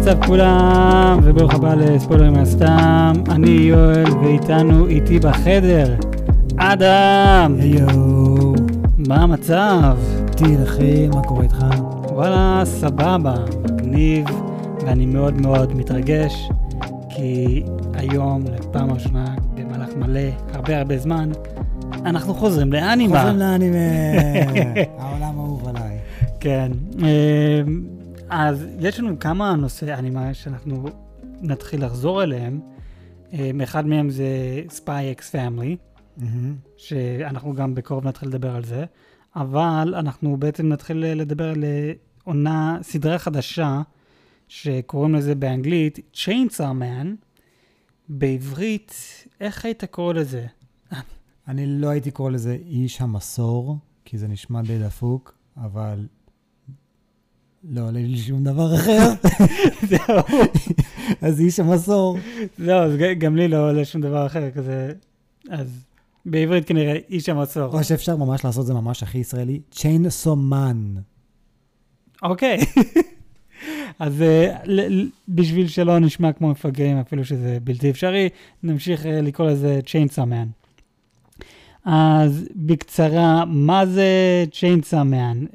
המצב כולם, וברוך הבא לספוילרים מהסתם. אני יואל, ואיתנו, איתי בחדר, אדם. היו, מה המצב? אחי, מה קורה איתך? וואלה, סבבה, מגניב, ואני מאוד מאוד מתרגש, כי היום, לפעם ראשונה, במהלך מלא, הרבה הרבה זמן, אנחנו חוזרים לאנימה. חוזרים לאנימה, העולם אהוב עליי. כן. אה, אז יש לנו כמה נושאי אנימה שאנחנו נתחיל לחזור אליהם. אה, אחד מהם זה ספיי אקס מהמם. שאנחנו גם בקרוב נתחיל לדבר על זה, אבל אנחנו בעצם נתחיל לדבר על אה, עונה, סדרה חדשה, שקוראים לזה באנגלית Chainsaw Man, בעברית, איך היית קורא לזה? אני לא הייתי קורא לזה איש המסור, כי זה נשמע די דפוק, אבל לא עולה לי שום דבר אחר, זהו, אז איש המסור. אז ג- גם לי לא עולה שום דבר אחר כזה, אז בעברית כנראה איש המסור. או שאפשר ממש לעשות זה ממש הכי ישראלי, צ'יינסו מן. אוקיי. אז אה, בשביל שלא נשמע כמו מפגרים, אפילו שזה בלתי אפשרי, נמשיך אה, לקרוא לזה Chainsaw Man. אז בקצרה, מה זה?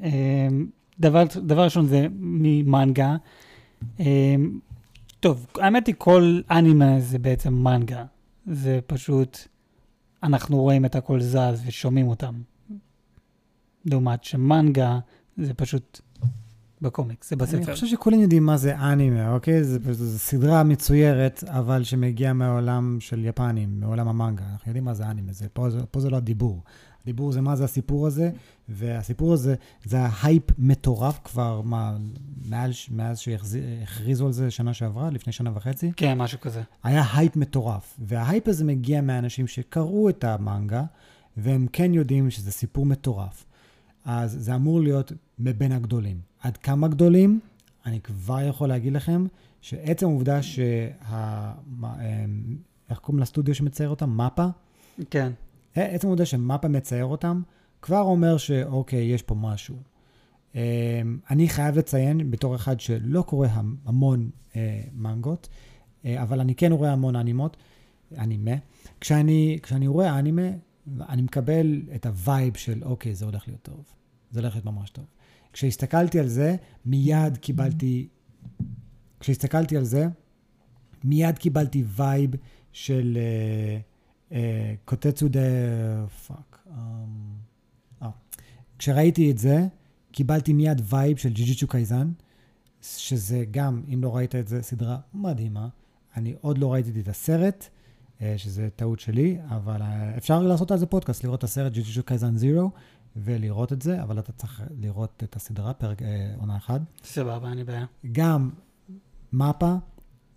אה, דבר, דבר ראשון זה ממנגה. אה, טוב, האמת היא כל אנימה זה בעצם מנגה. זה פשוט, אנחנו רואים את הכל זז ושומעים אותם. לעומת שמנגה זה פשוט בקומיקס, זה בספר. אני חושב שכולם יודעים מה זה אנימה, אוקיי? זה, זו סדרה מצוירת, אבל שמגיעה מהעולם של יפנים, מעולם המנגה. אנחנו יודעים מה זה אנימה, זה, פה, זה, פה זה לא הדיבור. הדיבור זה מה זה הסיפור הזה, והסיפור הזה, זה ההייפ מטורף כבר, מה, מעל, מאז שהכריזו על זה שנה שעברה, לפני שנה וחצי. כן, משהו כזה. היה הייפ מטורף, וההייפ הזה מגיע מאנשים שקראו את המנגה, והם כן יודעים שזה סיפור מטורף. אז זה אמור להיות מבין הגדולים. עד כמה גדולים? אני כבר יכול להגיד לכם שעצם העובדה שה... אמ, איך קוראים לסטודיו שמצייר אותם? MAPPA? כן. עצם העובדה ש MAPPA מצייר אותם, כבר אומר שאוקיי, יש פה משהו. אמ, אני חייב לציין, בתור אחד שלא קורא המ- המון אה, מנגות, אה, אבל אני כן רואה המון אנימות, אנימה. כשאני, כשאני רואה אנימה, אני מקבל את ה vibe של אוקיי, זה הולך להיות טוב. זה הולך להיות ממש טוב. כשהסתכלתי על זה, מיד קיבלתי, כשהסתכלתי על זה, מיד קיבלתי vibe של אה, קוטצו דה... פאק. אה, כשראיתי את זה, קיבלתי מיד vibe של Jujutsu Kaisen, שזה גם, אם לא ראית את זה, סדרה מדהימה. אני עוד לא ראיתי את הסרט, אה, שזה טעות שלי, אבל אה, אפשר לעשות על זה פודקאסט, לראות את הסרט Jujutsu Kaisen Zero, ולראות את זה, אבל אתה צריך לראות את הסדרה, פרק אה, עונה אחת. סבבה, אין לי בעיה. גם MAPPA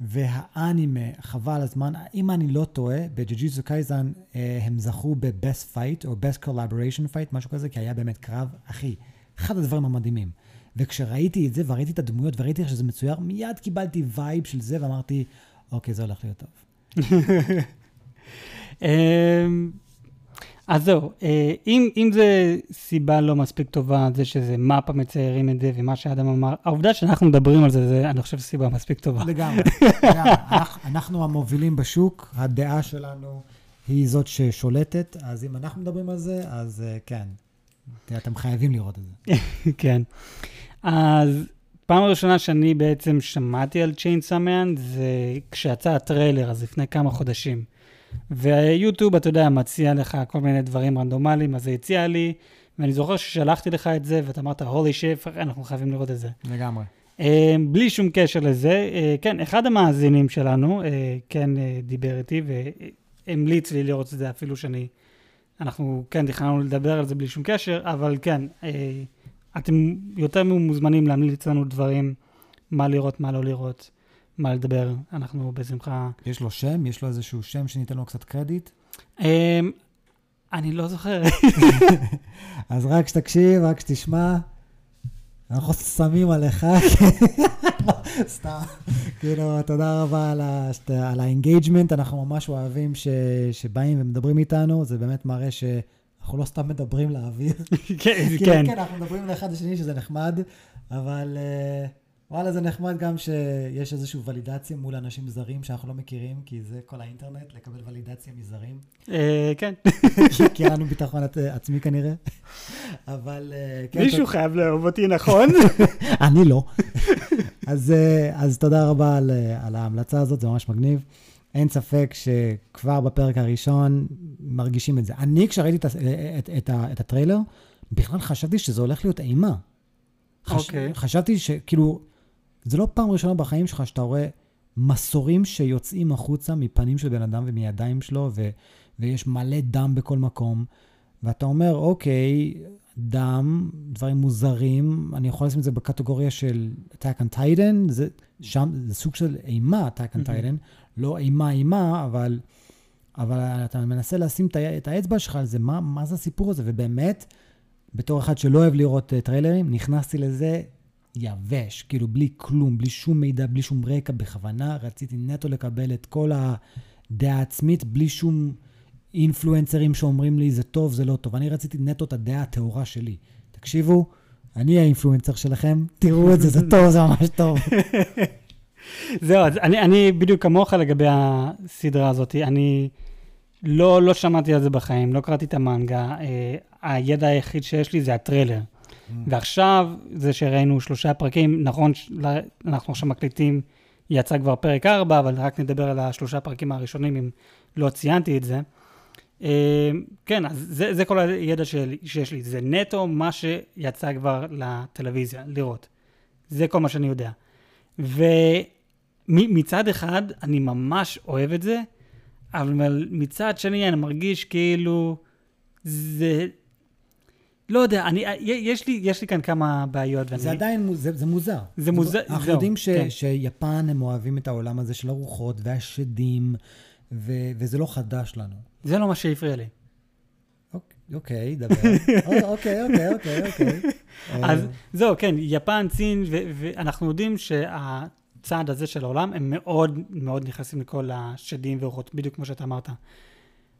והאנימה, חבל הזמן, אם אני לא טועה, ב Jujutsu Kaisen אה, הם זכו ב-Best Fight או Best Collaboration Fight, משהו כזה, כי היה באמת קרב, אחי, אחד הדברים המדהימים. וכשראיתי את זה וראיתי את הדמויות וראיתי איך שזה מצויר, מיד קיבלתי vibe של זה ואמרתי, אוקיי, זה הולך להיות טוב. אז זהו, אה, אם, אם זה סיבה לא מספיק טובה, זה שזה MAPPA מציירים את זה ומה שאדם אמר, העובדה שאנחנו מדברים על זה, זה אני חושב סיבה מספיק טובה. לגמרי. לגמרי. אנחנו- המובילים בשוק, הדעה שלנו היא זאת ששולטת, אז אם אנחנו מדברים על זה, אז אה, כן, אתם חייבים לראות את זה. כן. אז פעם ראשונה שאני בעצם שמעתי על Chainsaw Man זה כשיצא הטריילר, אז לפני כמה חודשים. ויוטיוב, אתה יודע, מציע לך כל מיני דברים רנדומליים, אז זה הציע לי, ואני זוכר ששלחתי לך את זה, ואתה אמרת, הולי שיפ, אנחנו חייבים לראות את זה. לגמרי. אה, בלי שום קשר לזה, אה, כן, אחד המאזינים שלנו, אה, כן אה, דיבר איתי והמליץ לי לראות את זה אפילו שאני, אנחנו כן תכננו לדבר על זה בלי שום קשר, אבל כן, אתם יותר מוזמנים להמליץ לנו דברים, מה לראות, מה לא לראות, מה לדבר, אנחנו בשמחה. יש לו שם? יש לו איזשהו שם שניתן לו קצת קרדיט? אה, אני לא זוכר. אז רק שתקשיב, רק שתשמע, אנחנו שמים עליך. סתם. כאילו, תודה רבה על ה engagement, אנחנו ממש אוהבים ש- שבאים ומדברים איתנו, זה באמת מראה שאנחנו לא סתם מדברים לאוויר. כן, כאילו, כן. כן, אנחנו מדברים לאחד לשני שזה נחמד, אבל אה, וואלה, זה נחמד גם שיש איזושהי ולידציה מול אנשים זרים שאנחנו לא מכירים, כי זה כל האינטרנט, לקבל ולידציה מזרים. אה, כן. כי- אין לנו ביטחון עצ- עצמי כנראה. אבל... אה, כן, מישהו חייב לאהוב אותי, נכון? אני לא. אז, אה, תודה רבה על, אה, ההמלצה הזאת, זה ממש מגניב. אין ספק שכבר בפרק הראשון מרגישים את זה. אני, כשראיתי את הטריילר, בכלל חשבתי שזה הולך להיות אימה. חש, אוקיי. חשבתי שכאילו, זה לא פעם ראשונה בחיים שלך שאתה רואה מסורים שיוצאים החוצה מפנים של בן אדם ומידיים שלו, ו, ויש מלא דם בכל מקום, ואתה אומר, אוקיי, דם, דברים מוזרים, אני יכול לשים את זה בקטגוריה של Attack on Titan, זה, שם, זה סוג של אימה, Attack on. Titan, לא אימה אימה, אבל, אבל אתה מנסה לשים את האצבע שלך על זה, מה, מה זה הסיפור הזה, ובאמת, בתור אחד שלא אוהב לראות אה, טריילרים, נכנסתי לזה יבש, כאילו בלי כלום, בלי שום מידע, בלי שום רקע, בכוונה רציתי נטו לקבל את כל הדעה העצמית, בלי שום אינפלואנסרים שאומרים לי זה טוב, זה לא טוב. אני רציתי נטו את הדעה הטהורה שלי. תקשיבו, אני האינפלואנסר שלכם, תראו את זה, זה טוב, זה ממש טוב. זהו, אז אני, אני בדיוק כמוך לגבי הסדרה הזאת. אני לא, לא שמעתי על זה בחיים, לא קראתי את המנגה. אה, הידע היחיד שיש לי זה הטריילר. ועכשיו, זה שראינו שלושה פרקים, נכון, אנחנו עכשיו מקליטים, יצא כבר פרק 4, אבל רק נדבר על השלושה פרקים הראשונים, אם לא ציינתי את זה. אה, כן, אז זה, זה כל הידע של, שיש לי. זה נטו מה שיצא כבר לטלוויזיה, לראות. זה כל מה שאני יודע. ומצד אחד, אני ממש אוהב את זה, אבל מצד שני, אני מרגיש כאילו זה... לא יודע, אני, יש לי, יש לי כאן כמה בעיות. ואני, זה עדיין, זה, זה מוזר. זה מוזר, אנחנו זהו, יודעים ש, כן. שיפן, הם אוהבים את העולם הזה של הרוחות והשדים, ו, וזה לא חדש לנו. זה לא מה שהפריע לי. אוקיי, אוקיי, דבר. אוקיי, אוקיי, אוקיי, אוקיי. אז אה, זהו, כן, יפן, סין, ואנחנו יודעים שהצד הזה של העולם, הם מאוד מאוד נכנסים לכל השדים ורוחות, בדיוק כמו שאתה אמרת.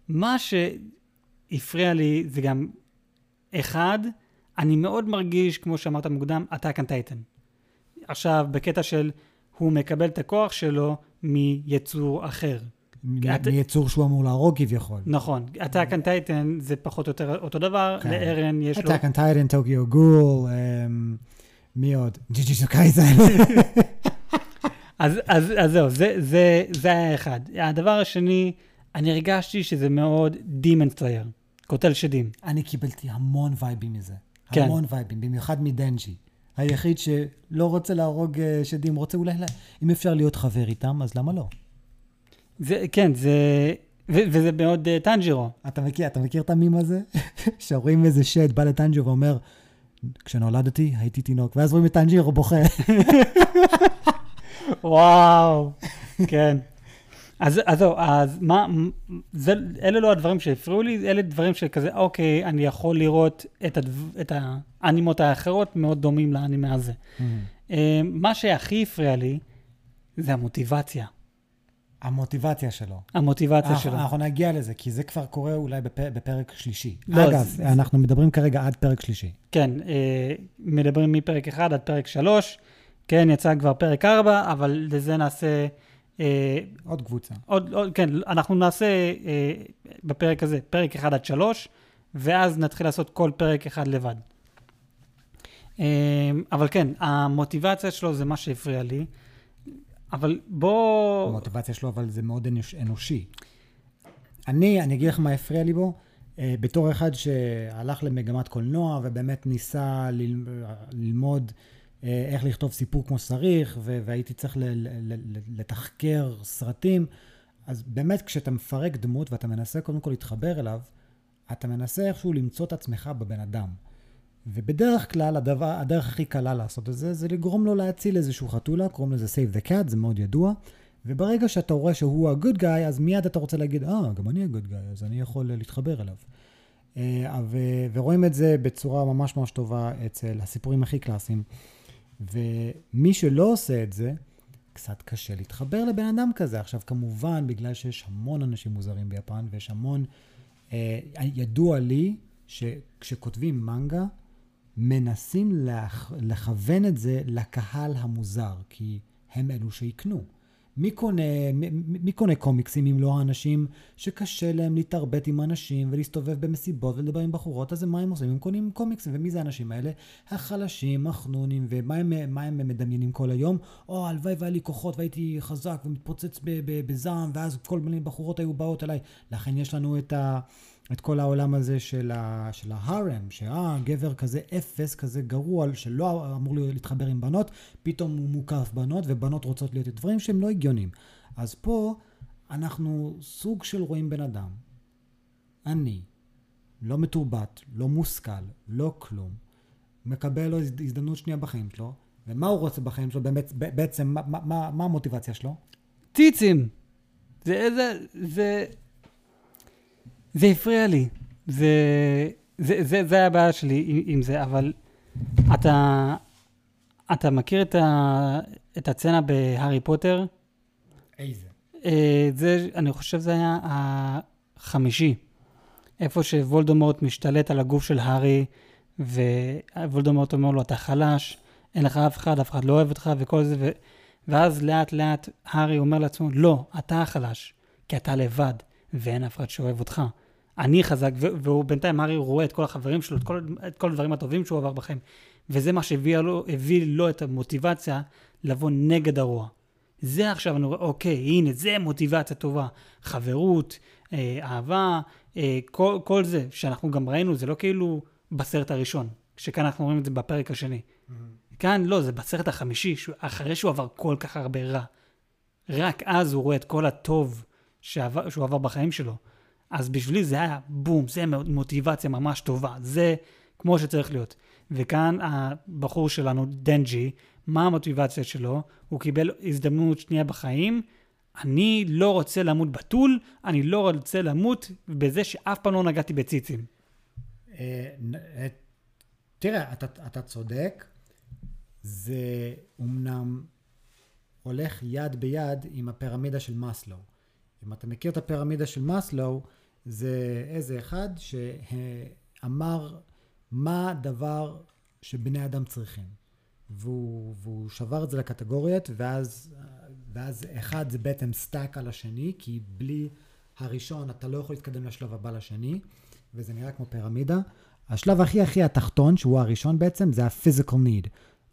מה שהפריע לי זה גם, אחד, אני מאוד מרגיש, כמו שאמרת מוקדם, Attack on Titan. עכשיו, בקטע של הוא מקבל את הכוח שלו מיצור אחר. מ- את- מיצור שהוא אמור להרוג כביכול. נכון, Attack on Titan זה פחות או יותר אותו דבר, כן. לארן יש לו... Attack on Titan, טוקיו גול, אמ, מי עוד? ג'י-ג'י קייזן. אז, אז, אז זהו, זה, זה, זה היה אחד. הדבר השני, אני הרגשתי שזה מאוד Demon Slayer, קוטל שדים. אני קיבלתי המון וייבים מזה. כן. המון וייבים, במיוחד מדנג'י. היחיד שלא רוצה להרוג אה, שדים, רוצה אולי, לה- אם אפשר להיות חבר איתם, אז למה לא? זה, כן, זה... ו- וזה מאוד uh, טנג'ירו. אתה מכיר, אתה מכיר את המים הזה? שרואים איזה שד בא לטנג'ירו ואומר, כשנולדתי הייתי תינוק, ואז רואים את טנג'ירו בוכה. וואו, כן. אז, אז זהו, אז מה, זה, אלה לא הדברים שהפריעו לי, אלה דברים שכזה, אוקיי, אני יכול לראות את, הדב, את האנימות האחרות מאוד דומים לאנימה הזה. אה, מה שהכי הפריע לי, זה המוטיבציה. המוטיבציה שלו. המוטיבציה אנחנו, שלו. אנחנו נגיע לזה, כי זה כבר קורה אולי בפ, בפרק שלישי. לא, אגב, זה- אנחנו מדברים כרגע עד פרק שלישי. כן, אה, מדברים מפרק 1 עד פרק 3. כן, יצא כבר פרק 4, אבל לזה נעשה... אה, עוד קבוצה. עוד, עוד, כן, אנחנו נעשה אה, בפרק הזה פרק 1 עד 3, ואז נתחיל לעשות כל פרק אחד לבד. אה, אבל כן, המוטיבציה שלו זה מה שהפריע לי. אבל בוא... המוטיבציה שלו, אבל זה מאוד אנוש, אנושי. אני, אני אגיד לך מה הפריע לי בו. בתור אחד שהלך למגמת קולנוע ובאמת ניסה ל, ללמוד אה, איך לכתוב סיפור כמו שצריך, והייתי צריך לתחקר סרטים, אז באמת כשאתה מפרק דמות ואתה מנסה קודם כל להתחבר אליו, אתה מנסה איכשהו למצוא את עצמך בבן אדם. ובדרך כלל הדבר, הדרך הכי קלה לעשות את זה, זה לגרום לו להציל איזשהו חתולה, קוראים לזה save the cat, זה מאוד ידוע. וברגע שאתה רואה שהוא ה-good guy, אז מיד אתה רוצה להגיד, אה, גם אני ה-good guy, אז אני יכול אה, להתחבר אליו. אה, ורואים את זה בצורה ממש ממש טובה אצל הסיפורים הכי קלאסיים. ומי שלא עושה את זה, קצת קשה להתחבר לבן אדם כזה. עכשיו, כמובן, בגלל שיש המון אנשים מוזרים ביפן, ויש המון... אה, ידוע לי שכשכותבים מנגה, מנסים לכ- לכוון את זה לקהל המוזר, כי הם אלו שיקנו. מי קונה, מי, מי קונה קומיקסים אם לא האנשים שקשה להם להתערבט עם אנשים ולהסתובב במסיבות ולדבר עם בחורות, אז מה הם עושים? הם קונים קומיקסים, ומי זה האנשים האלה? החלשים, החנונים, ומה הם, הם מדמיינים כל היום? או, הלוואי והיה לי כוחות והייתי חזק ומתפוצץ בזעם, ואז כל מיני בחורות היו באות אליי. לכן יש לנו את ה... את כל העולם הזה של, ה, של ההארם, שאה, גבר כזה אפס, כזה גרוע, שלא אמור להתחבר עם בנות, פתאום הוא מוקף בנות, ובנות רוצות להיות דברים שהם לא הגיונים. אז פה אנחנו סוג של רואים בן אדם, אני, לא מתורבת, לא מושכל, לא כלום, מקבל לו הזדמנות שנייה בחיים שלו, ומה הוא רוצה בחיים שלו באמת, בעצם, מה, מה, מה המוטיבציה שלו? ציצים. זה, זה, זה, זה הפריע לי. זה, זה, זה, זה הבעיה שלי עם, עם זה, אבל אתה, אתה מכיר את, ה, את הצצנה בהארי פוטר? איזה? אה, זה, אני חושב זה היה החמישי. איפה שוולדמורט משתלט על הגוף של הארי, ווולדמורט אומר לו, אתה חלש, אין לך אף אחד, אף אחד לא אוהב אותך, וכל זה, ו... ואז לאט לאט הארי אומר לעצמו, לא, אתה החלש, כי אתה לבד, ואין אף אחד שאוהב אותך. אני חזק, והוא בינתיים, הארי רואה את כל החברים שלו, את כל, את כל הדברים הטובים שהוא עבר בחיים. וזה מה שהביא לו, לו את המוטיבציה לבוא נגד הרוע. זה עכשיו אני רואה, אוקיי, הנה, זה מוטיבציה טובה. חברות, אה, אהבה, אה, כל, כל זה, שאנחנו גם ראינו, זה לא כאילו בסרט הראשון, שכאן אנחנו רואים את זה בפרק השני. Mm-hmm. כאן לא, זה בסרט החמישי, אחרי שהוא עבר כל כך הרבה רע. רק אז הוא רואה את כל הטוב שעבר, שהוא עבר בחיים שלו. אז בשבילי זה היה בום, זה מוטיבציה ממש טובה, זה כמו שצריך להיות. וכאן הבחור שלנו, דנג'י, מה המוטיבציה שלו? הוא קיבל הזדמנות שנייה בחיים. אני לא רוצה למות בתול, אני לא רוצה למות בזה שאף פעם לא נגעתי בציצים. אה, אה, תראה, אתה, צודק, זה אומנם הולך יד ביד עם הפירמידה של מאסלו. אם אתה מכיר את הפירמידה של מאסלו, זה איזה אחד שאמר מה הדבר שבני אדם צריכים. והוא, והוא שבר את זה לקטגוריות, ואז, ואז אחד זה בעצם stack על השני, כי בלי הראשון אתה לא יכול להתקדם לשלב הבא לשני, וזה נראה כמו פירמידה. השלב הכי הכי התחתון, שהוא הראשון בעצם, זה ה-physical need.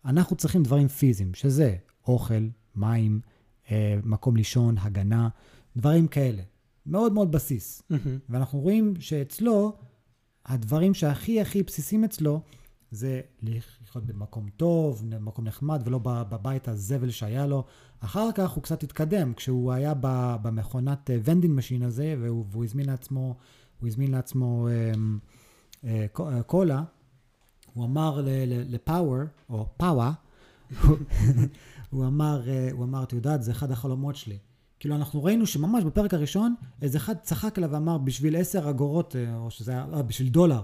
אנחנו צריכים דברים פיזיים, שזה אוכל, מים, אה, מקום לישון, הגנה, דברים כאלה. מאוד מאוד בסיס. Mm-hmm. ואנחנו רואים שאצלו, הדברים שהכי הכי בסיסיים אצלו, זה לחיות במקום טוב, במקום נחמד, ולא בבית הזבל שהיה לו. אחר כך הוא קצת התקדם, כשהוא היה במכונת vending אה, machine הזה, והוא, והוא הזמין לעצמו, הוא הזמין לעצמו אה, אה, אה, קולה, הוא אמר לפאוור, או פאווה, הוא אמר, אה, הוא אמר, את יודעת, זה אחד החלומות שלי. כאילו, אנחנו ראינו שממש בפרק הראשון, איזה אחד צחק עליו ואמר, בשביל עשר אגורות, אה, או שזה היה, בשביל דולר.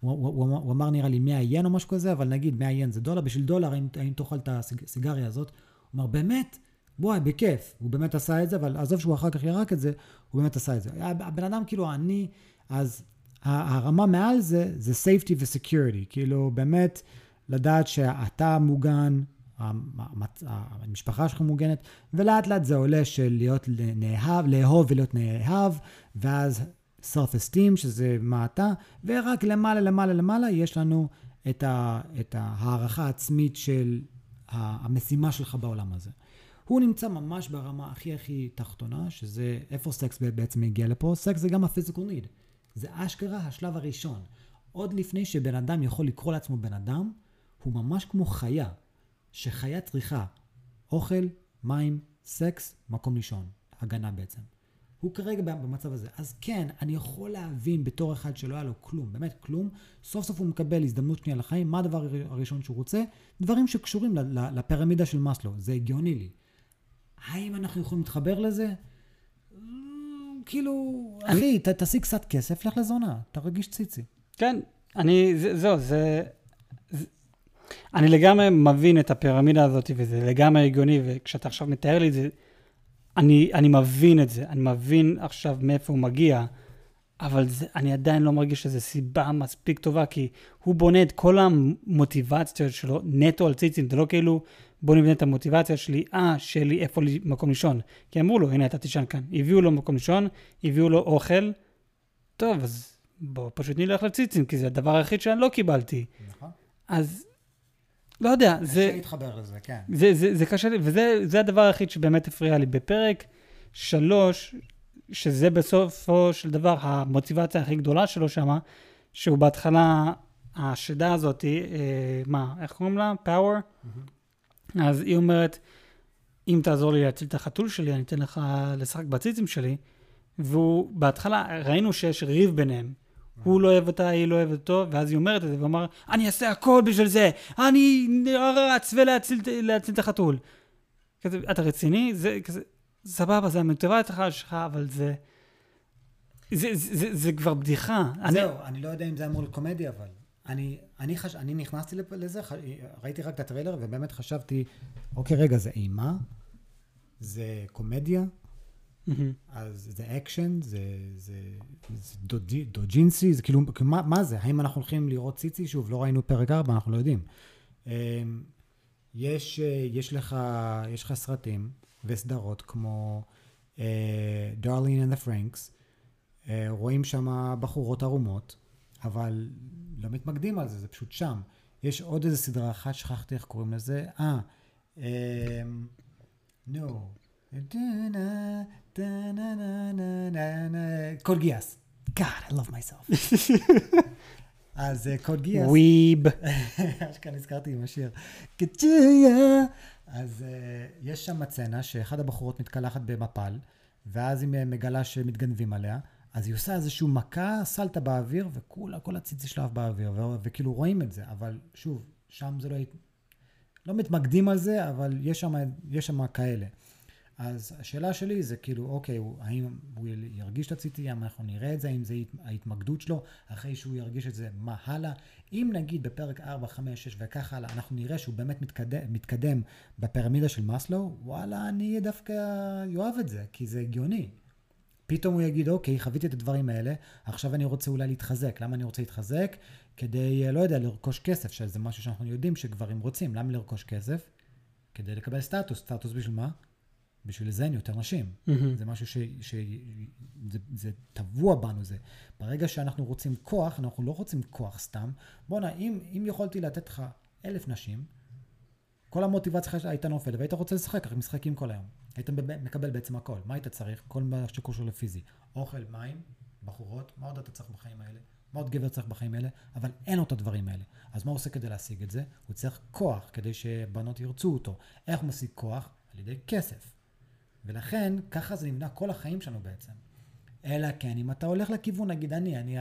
הוא, אמר נראה לי 100 ין או משהו כזה, אבל נגיד 100 ין זה דולר, בשביל דולר האם, תאכל את הסיגריה הזאת? הוא אמר, באמת? וואי, בכיף. הוא באמת עשה את זה, אבל עזוב שהוא אחר כך ירק את זה, הוא באמת עשה את זה. הבן אדם כאילו, אני, אז הרמה מעל זה, זה safety ו-security. כאילו, באמת, לדעת שאתה מוגן, המשפחה שלך מוגנת, ולאט לאט זה עולה של להיות נאהב, לאהוב ולהיות נאהב, ואז self-esteem, שזה מה אתה, ורק למעלה, למעלה, למעלה, יש לנו את, ה, את ההערכה העצמית של המשימה שלך בעולם הזה. הוא נמצא ממש ברמה הכי הכי תחתונה, שזה איפה סקס בעצם מגיע לפה. סקס זה גם ה-physical need. זה אשכרה השלב הראשון. עוד לפני שבן אדם יכול לקרוא לעצמו בן אדם, הוא ממש כמו חיה, שחיה צריכה אוכל, מים, סקס, מקום לישון. הגנה בעצם. הוא כרגע במצב הזה. אז כן, אני יכול להבין בתור אחד שלא היה לו כלום, באמת כלום, סוף סוף הוא מקבל הזדמנות שנייה לחיים, מה הדבר הראשון שהוא רוצה? דברים שקשורים לפירמידה של מאסלו, זה הגיוני לי. האם אנחנו יכולים להתחבר לזה? כאילו, אחי, ת, תשיג קצת כסף, לך לזונה, אתה רגיש ציצי. כן, אני, זה, זהו, זה, זה... אני לגמרי מבין את הפירמידה הזאת, וזה לגמרי הגיוני, וכשאתה עכשיו מתאר לי את זה, אני, אני מבין את זה, אני מבין עכשיו מאיפה הוא מגיע, אבל זה, אני עדיין לא מרגיש שזו סיבה מספיק טובה, כי הוא בונה את כל המוטיבציות שלו נטו על ציצים, זה לא כאילו, בוא נבנה את המוטיבציה שלי, אה, שיהיה לי איפה לי מקום לישון. כי אמרו לו, הנה, אתה תישן כאן. הביאו לו מקום לישון, הביאו לו אוכל, טוב, אז בוא פשוט נלך לציצים, כי זה הדבר היחיד שאני לא קיבלתי. נכון. אז, לא יודע, קשה זה... להתחבר לזה, כן. זה, זה, זה קשה לי, וזה זה הדבר היחיד שבאמת הפריע לי. בפרק שלוש, שזה בסופו של דבר המוטיבציה הכי גדולה שלו שמה, שהוא בהתחלה, השדה הזאת, אה, מה, איך קוראים לה? פאוור? אז היא אומרת, אם תעזור לי להציל את החתול שלי, אני אתן לך לשחק בציצים שלי. והוא, בהתחלה ראינו שיש ריב ביניהם. הוא לא אוהב אותה, היא לא אוהבת אותו, ואז היא אומרת את זה, והוא אמר, אני אעשה הכל בשביל זה, אני רץ ולהציל להציל את החתול. כזה, אתה רציני? זה כזה, סבבה, זה המוטיבציה שלך, אבל זה... זה, זה, זה, זה כבר בדיחה. אני- זהו, אני לא יודע אם זה אמור לקומדיה, אבל אני, אני, חש... אני נכנסתי לזה, ח... ראיתי רק את הטריילר, ובאמת חשבתי, אוקיי, רגע, זה אימה? זה קומדיה? מהמם. אז זה אקשן? זה, זה, זה דוג'י, דוג'ינשי? זה כאילו, מה, מה זה? האם אנחנו הולכים לראות ציצי? שוב, לא ראינו פרק 4, אנחנו לא יודעים. אמ, יש, אה, יש לך, יש לך סרטים וסדרות כמו Darling in Franxx, אה, רואים שם בחורות ערומות, אבל לא מתמקדים על זה, זה פשוט שם. יש עוד איזה סדרה אחת, שכחתי איך קוראים לזה. אה, אמ, נו. קוד גיאס. God, I love myself. אז אה, קוד גיאס. וויב. אשכרה נזכרתי עם השיר. אז uh, יש שם סצנה שאחת הבחורות מתקלחת במפל, ואז היא מגלה שמתגנבים עליה, אז היא עושה איזושהי מכה, סלטה באוויר, וכולה, כל הציצי שלה באוויר, ו- וכאילו רואים את זה, אבל שוב, שם זה לא... לא מתמקדים על זה, אבל יש שם, יש שם כאלה. אז השאלה שלי זה כאילו, אוקיי, הוא, האם הוא ירגיש את הציטי, האם אנחנו נראה את זה, האם זה הת- ההתמקדות שלו, אחרי שהוא ירגיש את זה, מה הלאה? אם נגיד בפרק 4, 5, 6 וכך הלאה, אנחנו נראה שהוא באמת מתקדם, מתקדם בפירמידה של מאסלו, וואלה, אני דווקא אוהב את זה, כי זה הגיוני. פתאום הוא יגיד, אוקיי, חוויתי את הדברים האלה, עכשיו אני רוצה אולי להתחזק. למה אני רוצה להתחזק? כדי, אה, לא יודע, לרכוש כסף, שזה משהו שאנחנו יודעים שגברים רוצים. למה לרכוש כסף? כדי לקבל סטטוס. סטטוס בשביל מה? בשביל לזיין יותר נשים. מהמם. זה משהו ש... ש... זה, זה טבוע בנו, זה. ברגע שאנחנו רוצים כוח, אנחנו לא רוצים כוח סתם. בואנה, אם, אם יכולתי לתת לך אלף נשים, כל המוטיבציה שלך הייתה נופלת, והיית רוצה לשחק רק משחקים כל היום. היית מקבל בעצם הכל. מה היית צריך? כל מה שקשור לפיזי. אוכל, מים, בחורות, מה עוד אתה צריך בחיים האלה? מה עוד גבר צריך בחיים האלה? אבל אין לו את הדברים האלה. אז מה הוא עושה כדי להשיג את זה? הוא צריך כוח כדי שבנות ירצו אותו. איך הוא משיג כוח? על ידי כסף. ולכן, ככה זה נבנה כל החיים שלנו בעצם. אלא כן, אם אתה הולך לכיוון, נגיד אני, אני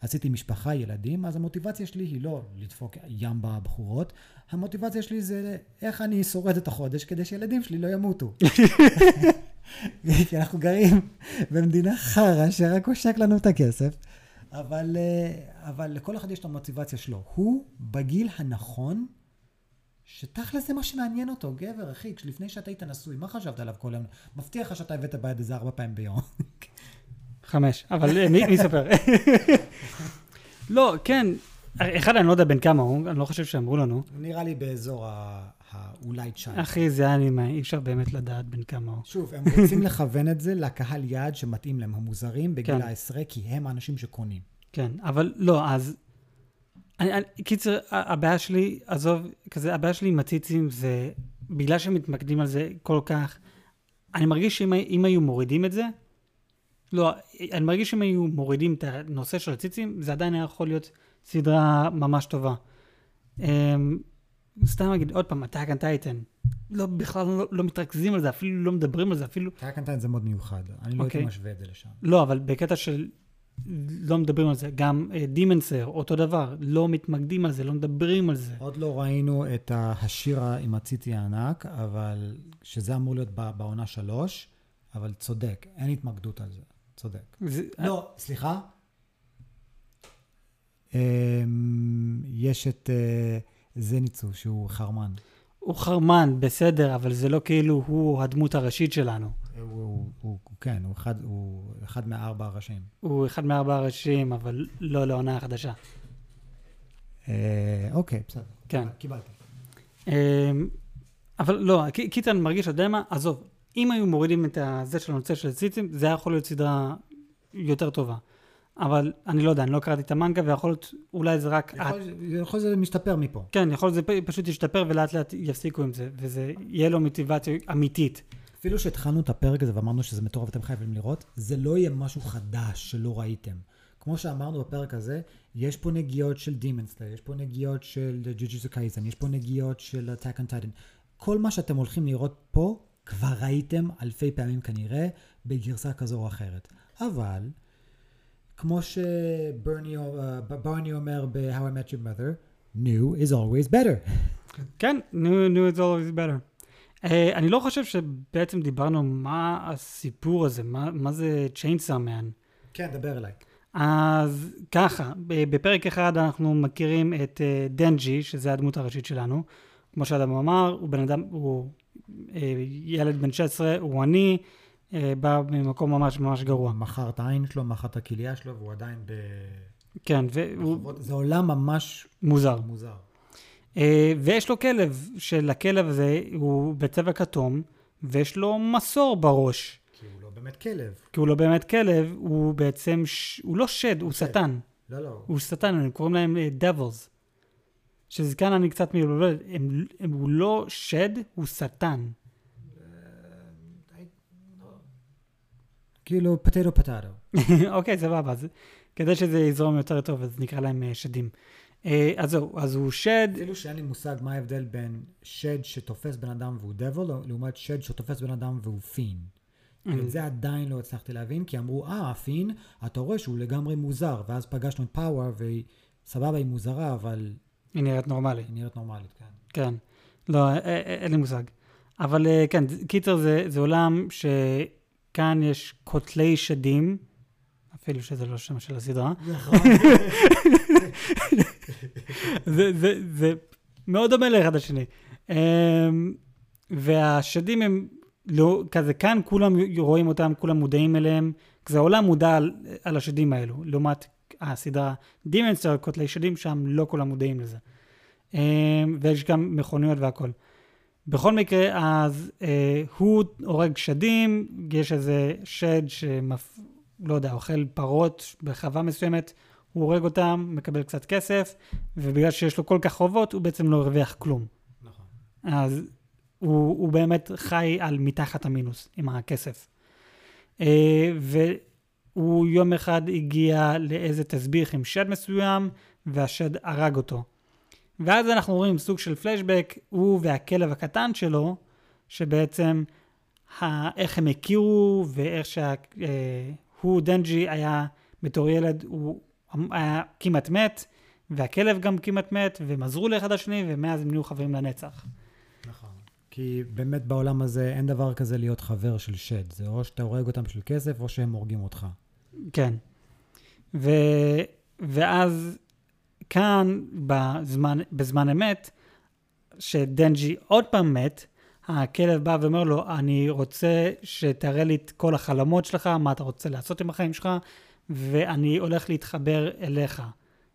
עשיתי משפחה, ילדים, אז המוטיבציה שלי היא לא לדפוק ים בבחורות, המוטיבציה שלי זה איך אני שורד את החודש כדי שילדים שלי לא ימותו. כי אנחנו גרים במדינה חרא שרק עושק לנו את הכסף, אבל, אה, אבל לכל אחד יש את המוטיבציה שלו. הוא בגיל הנכון, שתכל'ס זה מה שמעניין אותו, גבר, אחי, לפני שאתה היית נשוי, מה חשבת עליו כל היום? מבטיח לך שאתה הבאת ביד איזה ארבע פעמים ביום. חמש, אבל אה, מי מי יספר? לא, כן, אחד, אני לא יודע בן כמה הוא, אני לא חושב שאמרו לנו. נראה לי באזור ה... ה- אולי 19. אחי, זה אנימה, אי אפשר באמת לדעת בן כמה הוא. שוב, הם רוצים לכוון את זה לקהל יעד שמתאים להם, המוזרים בגיל כן. העשרה, כי הם האנשים שקונים. כן, אבל לא, אז... אני, אני, קיצר, הבעיה שלי, עזוב, כזה, הבעיה שלי עם הציצים זה, בגלל שהם מתמקדים על זה כל כך, אני מרגיש שאם אם היו מורידים את זה, לא, אני מרגיש שאם היו מורידים את הנושא של הציצים, זה עדיין היה יכול להיות סדרה ממש טובה. Um, סתם נגיד, עוד פעם, Attack on Titan, לא, בכלל לא, לא מתרכזים על זה, אפילו לא מדברים על זה, אפילו, טאקנטיין זה מאוד מיוחד, אני לא הייתי אוקיי. משווה את זה לשם. לא, אבל בקטע של לא מדברים על זה, גם דימנסר, אותו דבר, לא מתמקדים על זה, לא מדברים על זה. עוד לא ראינו את ה- השיר עם הציטי הענק, אבל שזה אמור להיות בעונה שלוש, אבל צודק, אין התמקדות על זה, צודק. זה, לא, סליחה. אמ, יש את אה, זניצו, שהוא חרמן. הוא חרמן, בסדר, אבל זה לא כאילו הוא הדמות הראשית שלנו. הוא, הוא, הוא, כן, הוא אחד, הוא אחד מארבע הראשים. הוא אחד מארבע הראשים, אבל לא לעונה החדשה. אה, אוקיי, בסדר. כן. קיבלתי. אה, אבל לא, ק- קיצר, אני מרגיש, אתה יודע מה? עזוב, אם היו מורידים את זה של הנושא של ציצים, זה היה יכול להיות סדרה יותר טובה. אבל אני לא יודע, אני לא קראתי את המנגה, ויכול להיות, אולי זה רק... יכול להיות שזה משתפר מפה. כן, יכול להיות שזה פ- פשוט ישתפר ולאט לאט יפסיקו עם זה, וזה יהיה לו מוטיבציה אמיתית. אפילו שהתחלנו את הפרק הזה ואמרנו שזה מטורף ואתם חייבים לראות, זה לא יהיה משהו חדש שלא ראיתם. כמו שאמרנו בפרק הזה, יש פה נגיעות של Demon Slayer, יש פה נגיעות של Jujutsu Kaisen, יש פה נגיעות של Attack on Titan. כל מה שאתם הולכים לראות פה, כבר ראיתם אלפי פעמים כנראה, בגרסה כזו או אחרת. אבל, כמו שברני uh, אומר ב-How I Met Your Mother, new is always better. כן, new, new is always better. Uh, אני לא חושב שבעצם דיברנו מה הסיפור הזה, מה, מה זה Chainsaw Man. כן, דבר אליי. אז ככה, בפרק אחד אנחנו מכירים את דנג'י, שזה הדמות הראשית שלנו. כמו שאדם אמר, הוא בן אדם, הוא uh, ילד בן 16, הוא עני, בא ממקום ממש ממש גרוע. מכר את העין שלו, מכר את הכליה שלו, והוא עדיין ב... כן, והוא. זה עולם ממש מוזר. מוזר. Uh, ויש לו כלב, שלכלב הזה הוא בצבע כתום, ויש לו מסור בראש. כי הוא לא באמת כלב. כי הוא לא באמת כלב, הוא בעצם, ש... הוא לא שד, הוא שד. שטן. לא, לא. הוא שטן, הם קוראים להם אה, devils. שזה כאן אני קצת הם, הם, הוא לא שד, הוא שטן. כאילו, פטטו פטטו. אוקיי, סבבה, כדי שזה יזרום יותר טוב, אז נקרא להם אה, שדים. אה, אז זהו, אז הוא שד, אפילו שאין לי מושג מה ההבדל בין שד שתופס בן אדם והוא דבל, לעומת שד שתופס בן אדם והוא פין. את זה עדיין לא הצלחתי להבין, כי אמרו, אה, הפין, אתה רואה שהוא לגמרי מוזר, ואז פגשנו את פאוור, והיא, סבבה, היא מוזרה, אבל היא נראית נורמלי. היא נראית נורמלית, כן. כן. לא, אין לי מושג. אבל אה, כן, קיצר זה, זה עולם שכאן יש קוטלי שדים, אפילו שזה לא שם של הסדרה. נכון. זה, זה, זה מאוד דומה לאחד השני. Um, והשדים הם לא, כזה כאן כולם רואים אותם, כולם מודעים אליהם, כזה העולם מודע על, על השדים האלו, לעומת הסדרה דימנסטר, קוטלי שדים, שם לא כולם מודעים לזה. Um, ויש גם מכוניות והכל. בכל מקרה, אז uh, הוא הורג שדים, יש איזה שד שמפ... לא יודע, אוכל פרות בחווה מסוימת, הוא הורג אותם, מקבל קצת כסף, ובגלל שיש לו כל כך חובות, הוא בעצם לא הרוויח כלום. נכון. אז הוא, הוא באמת חי על מתחת המינוס עם הכסף. אה, והוא יום אחד הגיע לאיזה תסביך עם שד מסוים, והשד הרג אותו. ואז אנחנו רואים סוג של פלשבק, הוא והכלב הקטן שלו, שבעצם ה- איך הם הכירו, ואיך שהוא, דנג'י, היה בתור ילד, הוא היה כמעט מת, והכלב גם כמעט מת, והם עזרו לאחד השני, ומאז הם נהיו חברים לנצח. נכון. כי באמת בעולם הזה אין דבר כזה להיות חבר של שד. זה או שאתה הורג אותם בשביל כסף, או שהם הורגים אותך. כן. ו... ואז כאן, בזמן, בזמן אמת, שדנג'י עוד פעם מת, הכלב בא ואומר לו, אני רוצה שתראה לי את כל החלומות שלך, מה אתה רוצה לעשות עם החיים שלך, ואני הולך להתחבר אליך,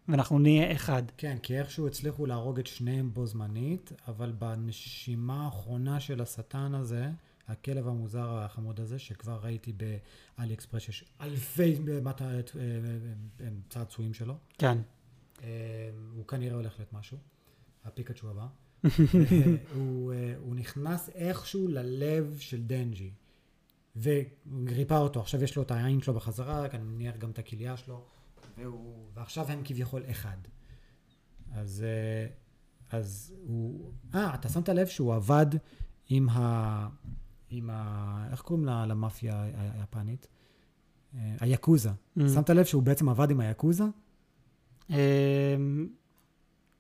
ואנחנו נהיה אחד. כן, כי איכשהו הצליחו להרוג את שניהם בו זמנית, אבל בנשימה האחרונה של השטן הזה, הכלב המוזר החמוד הזה, שכבר ראיתי באלי אקספרס, יש אלפי מטה- אה, אה, צעצועים שלו, כן. אה, הוא כנראה הולך להיות משהו, הפיקאצ'ו הבא. הוא, אה, הוא נכנס איכשהו ללב של דנג'י, וריפא אותו, עכשיו יש לו את העין שלו בחזרה, אני מניח גם את הכליה שלו, והוא, ועכשיו הם כביכול אחד. אז, אה, אז הוא... אה, אתה שמת לב שהוא עבד עם ה... עם ה... איך קוראים לה, למאפיה היפנית? אה, היאקוזה. Mm. שמת לב שהוא בעצם עבד עם היאקוזה?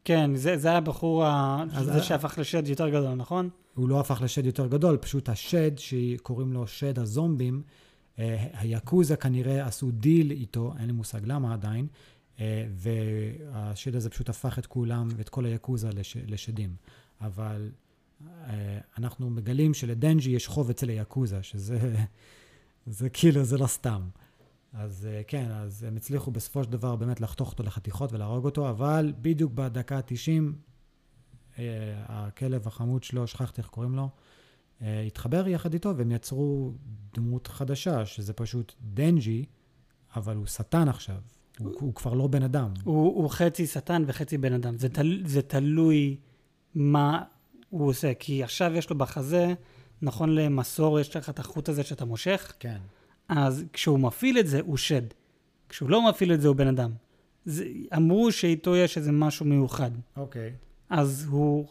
כן, זה, זה היה הבחור, ה... אז- זה שהפך לשד יותר גדול, נכון? הוא לא הפך לשד יותר גדול, פשוט השד, שקוראים לו שד הזומבים, אה, היאקוזה כנראה עשו דיל איתו, אין לי מושג למה עדיין, אה, והשד הזה פשוט הפך את כולם, את כל היאקוזה לש, לשדים. אבל אה, אנחנו מגלים שלדנג'י יש חוב אצל היאקוזה, שזה זה כאילו, זה לא סתם. אז אה, כן, אז הם הצליחו בסופו של דבר באמת לחתוך אותו לחתיכות ולהרוג אותו, אבל בדיוק בדקה ה-90, הכלב החמוד שלו, שכחתי איך קוראים לו, אה, התחבר יחד איתו והם יצרו דמות חדשה, שזה פשוט דנג'י, אבל הוא שטן עכשיו. הוא, הוא כבר לא בן אדם. הוא, הוא חצי שטן וחצי בן אדם. זה, תל, זה תלוי מה הוא עושה, כי עכשיו יש לו בחזה, נכון למסור, יש לך את החוט הזה שאתה מושך, כן. אז כשהוא מפעיל את זה, הוא שד. כשהוא לא מפעיל את זה, הוא בן אדם. זה, אמרו שאיתו יש איזה משהו מיוחד. אוקיי. אז הוא,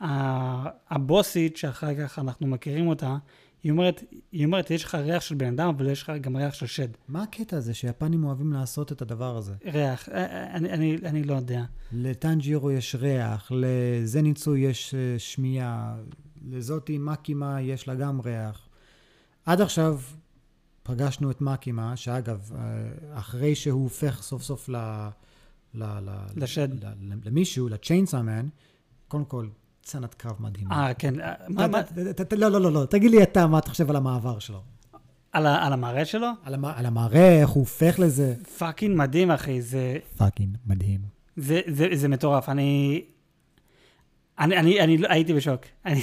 ה- הבוסית, שאחר כך אנחנו מכירים אותה, היא אומרת, היא אומרת, יש לך ריח של בן אדם, אבל יש לך גם ריח של שד. מה הקטע הזה שיפנים אוהבים לעשות את הדבר הזה? ריח, אה, אה, אני, אני, אני לא יודע. לטנג'ירו יש ריח, לזניצו יש אה, שמיעה, לזאתי מקימה יש לה גם ריח. עד עכשיו פגשנו את מקימה, שאגב, אה, אחרי שהוא הופך סוף סוף ל... ל... ל... לשד. ל... ל... למישהו, ל Chainsaw Man, קודם כל, סצנת קרב מדהימה. אה, כן. אה, מה, מה, לא, לא, לא, לא, תגיד לי אתה מה אתה חושב על המעבר שלו. על, על המראה שלו? על, המ... על המראה, איך הוא הופך לזה. fucking מדהים, אחי. זה, fucking מדהים. זה, זה, זה מטורף. אני... אני, אני, אני הייתי בשוק. אני...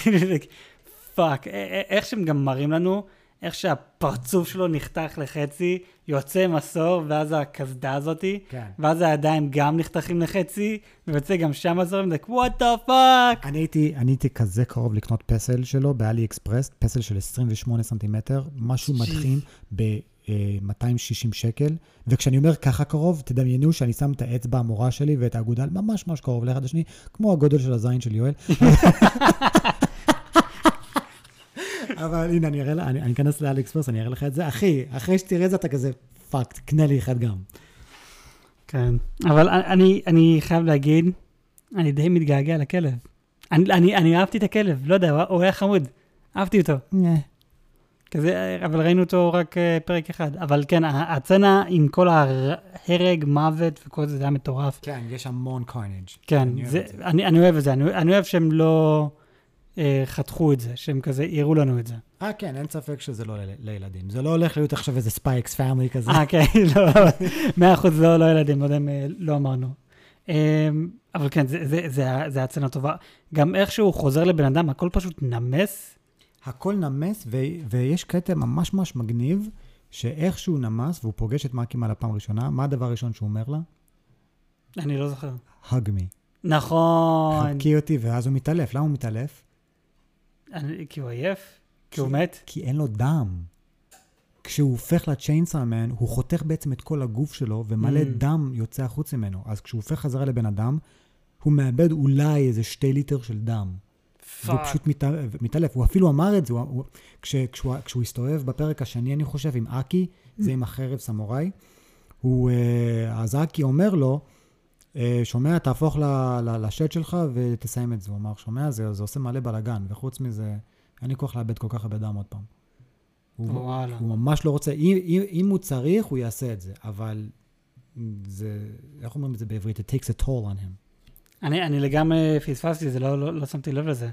fuck. איך שהם גם מראים לנו, איך שהפרצוף שלו נחתך לחצי, יוצא מסור, ואז הקסדה הזאתי, כן. ואז הידיים גם נחתכים לחצי, ויוצא גם שם מסור, ואני what the fuck. אני הייתי, אני הייתי כזה קרוב לקנות פסל שלו ב AliExpress, פסל של 28 סנטימטר, משהו. מדהים ב-260 שקל, וכשאני אומר ככה קרוב, תדמיינו שאני שם את האצבע המורה שלי ואת האגודל ממש ממש קרוב לאחד השני, כמו הגודל של הזין של יואל. אבל הנה, אני אראה לה, אני אני אכנס ל AliExpress, אני אראה לך את זה. אחי, אחרי שתראה את זה, אתה כזה, fuck, קנה לי אחד גם. כן. אבל אני, אני חייב להגיד, אני די מתגעגע לכלב. אני, אני, אני אהבתי את הכלב, לא יודע, הוא היה חמוד. אהבתי אותו. כזה, אבל ראינו אותו רק אה, פרק אחד. אבל כן, ה- הסצנה עם כל ההרג, מוות וכל זה, זה היה מטורף. כן, יש המון carnage. כן, אני אוהב זה, את זה. אני, אני אוהב את זה. אני, אני אוהב שהם לא אה, חתכו את זה, שהם כזה הראו לנו את זה. אה, כן, אין ספק שזה לא ל- לילדים. זה לא הולך להיות עכשיו איזה Spy x Family כזה. אה, כן, לא, מאה אחוז לא, לא ילדים, לא יודע אם אה, לא אמרנו. אה, אבל כן, זה, זה, זה, טובה. גם איך שהוא חוזר לבן אדם, הכל פשוט נמס. הכל נמס, ו- ויש קטע ממש ממש מגניב, שאיך שהוא נמס והוא פוגש את מאקימה לפעם ראשונה, מה הדבר הראשון שהוא אומר לה? אני לא זוכר. hug me. נכון. חבקי אותי, ואז הוא מתעלף. למה הוא מתעלף? אני, כי הוא עייף? כי הוא מת? כי אין לו דם. כשהוא הופך ל Chainsaw Man, הוא חותך בעצם את כל הגוף שלו, ומלא Mm. דם יוצא החוץ ממנו. אז כשהוא הופך חזרה לבן אדם, הוא מאבד אולי איזה שתי ליטר של דם. והוא fuck. פשוט מת, מתעלף. הוא אפילו אמר את זה, הוא, הוא, כש, כשהוא, כשהוא הסתובב בפרק השני, אני חושב, עם אקי, זה עם החרב סמוראי, הוא, אה, אז אקי אומר לו, שומע, תהפוך ל, ל, לשד שלך ותסיים את זה. הוא אמר, שומע, זה, זה עושה מלא בלאגן, וחוץ מזה, אין לי כוח לאבד כל כך הרבה דם עוד פעם. הוא, וואלה. הוא ממש לא רוצה, אם, אם, אם הוא צריך, הוא יעשה את זה, אבל זה, איך אומרים את זה בעברית? It takes a toll on him. אני, אני לגמרי פספסתי, זה לא, לא, לא שמתי לב לזה.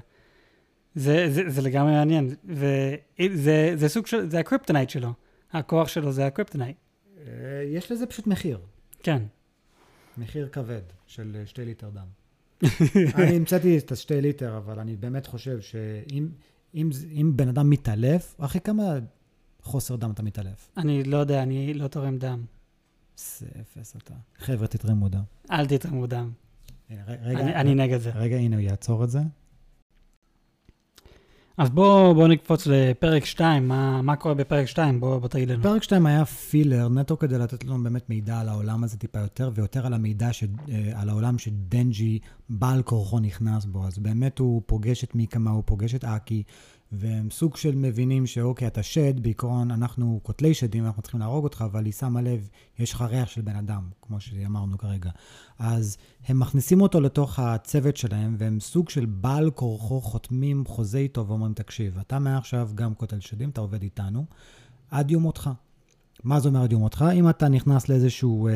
זה, זה, זה לגמרי מעניין. וזה זה סוג של, זה הקריפטונייט שלו. הכוח שלו זה הקריפטונייט. אה, יש לזה פשוט מחיר. כן. מחיר כבד של אה, שתי ליטר דם. אני המצאתי את השתי ליטר, אבל אני באמת חושב שאם אם, אם בן אדם מתעלף, אחי, כמה חוסר דם אתה מתעלף? אני לא יודע, אני לא תורם דם. זה אפס אתה. חבר'ה, תתרמו דם. אל תתרמו דם. רגע, אני, אני נגד זה. רגע, הנה, הוא יעצור את זה. אז בואו בוא נקפוץ לפרק 2, מה, מה קורה בפרק 2? בוא, בוא תגיד לנו. פרק 2 היה פילר, נטו כדי לתת לנו באמת מידע על העולם הזה טיפה יותר, ויותר על המידע, ש, אה, על העולם שדנג'י בעל כורחו נכנס בו. אז באמת הוא פוגש את מיקמה, הוא פוגש את אקי, והם סוג של מבינים שאוקיי, אתה שד, בעיקרון אנחנו קוטלי שדים, אנחנו צריכים להרוג אותך, אבל היא שמה לב, יש לך ריח של בן אדם, כמו שאמרנו כרגע. אז הם מכניסים אותו לתוך הצוות שלהם, והם סוג של בעל כורחו חותמים חוזה איתו ואומרים, תקשיב, אתה מעכשיו גם קוטל שדים, אתה עובד איתנו, עד יום מותך. מה זה אומר עד יום מותך? אם אתה נכנס לאיזשהו אה,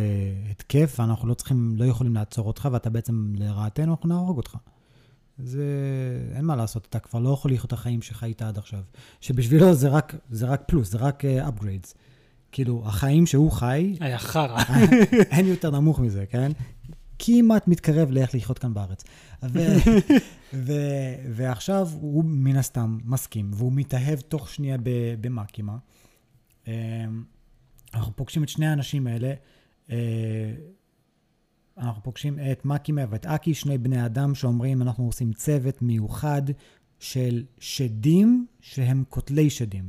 התקף, ואנחנו לא צריכים, לא יכולים לעצור אותך, ואתה בעצם לרעתנו, אנחנו נהרוג אותך. זה, אין מה לעשות, אתה כבר לא יכול לחיות את החיים שחיית עד עכשיו. שבשבילו זה רק, זה רק פלוס, זה רק uh, upgrades. כאילו, החיים שהוא חי, היה חרא. אין יותר נמוך מזה, כן? כמעט מתקרב לאיך לחיות כאן בארץ. ו- ו- ועכשיו הוא מן הסתם מסכים, והוא מתאהב תוך שנייה במקימה. אמ, אנחנו פוגשים את שני האנשים האלה. אנחנו פוגשים את מקימה ואת אקי, שני בני אדם שאומרים, אנחנו עושים צוות מיוחד של שדים שהם קוטלי שדים.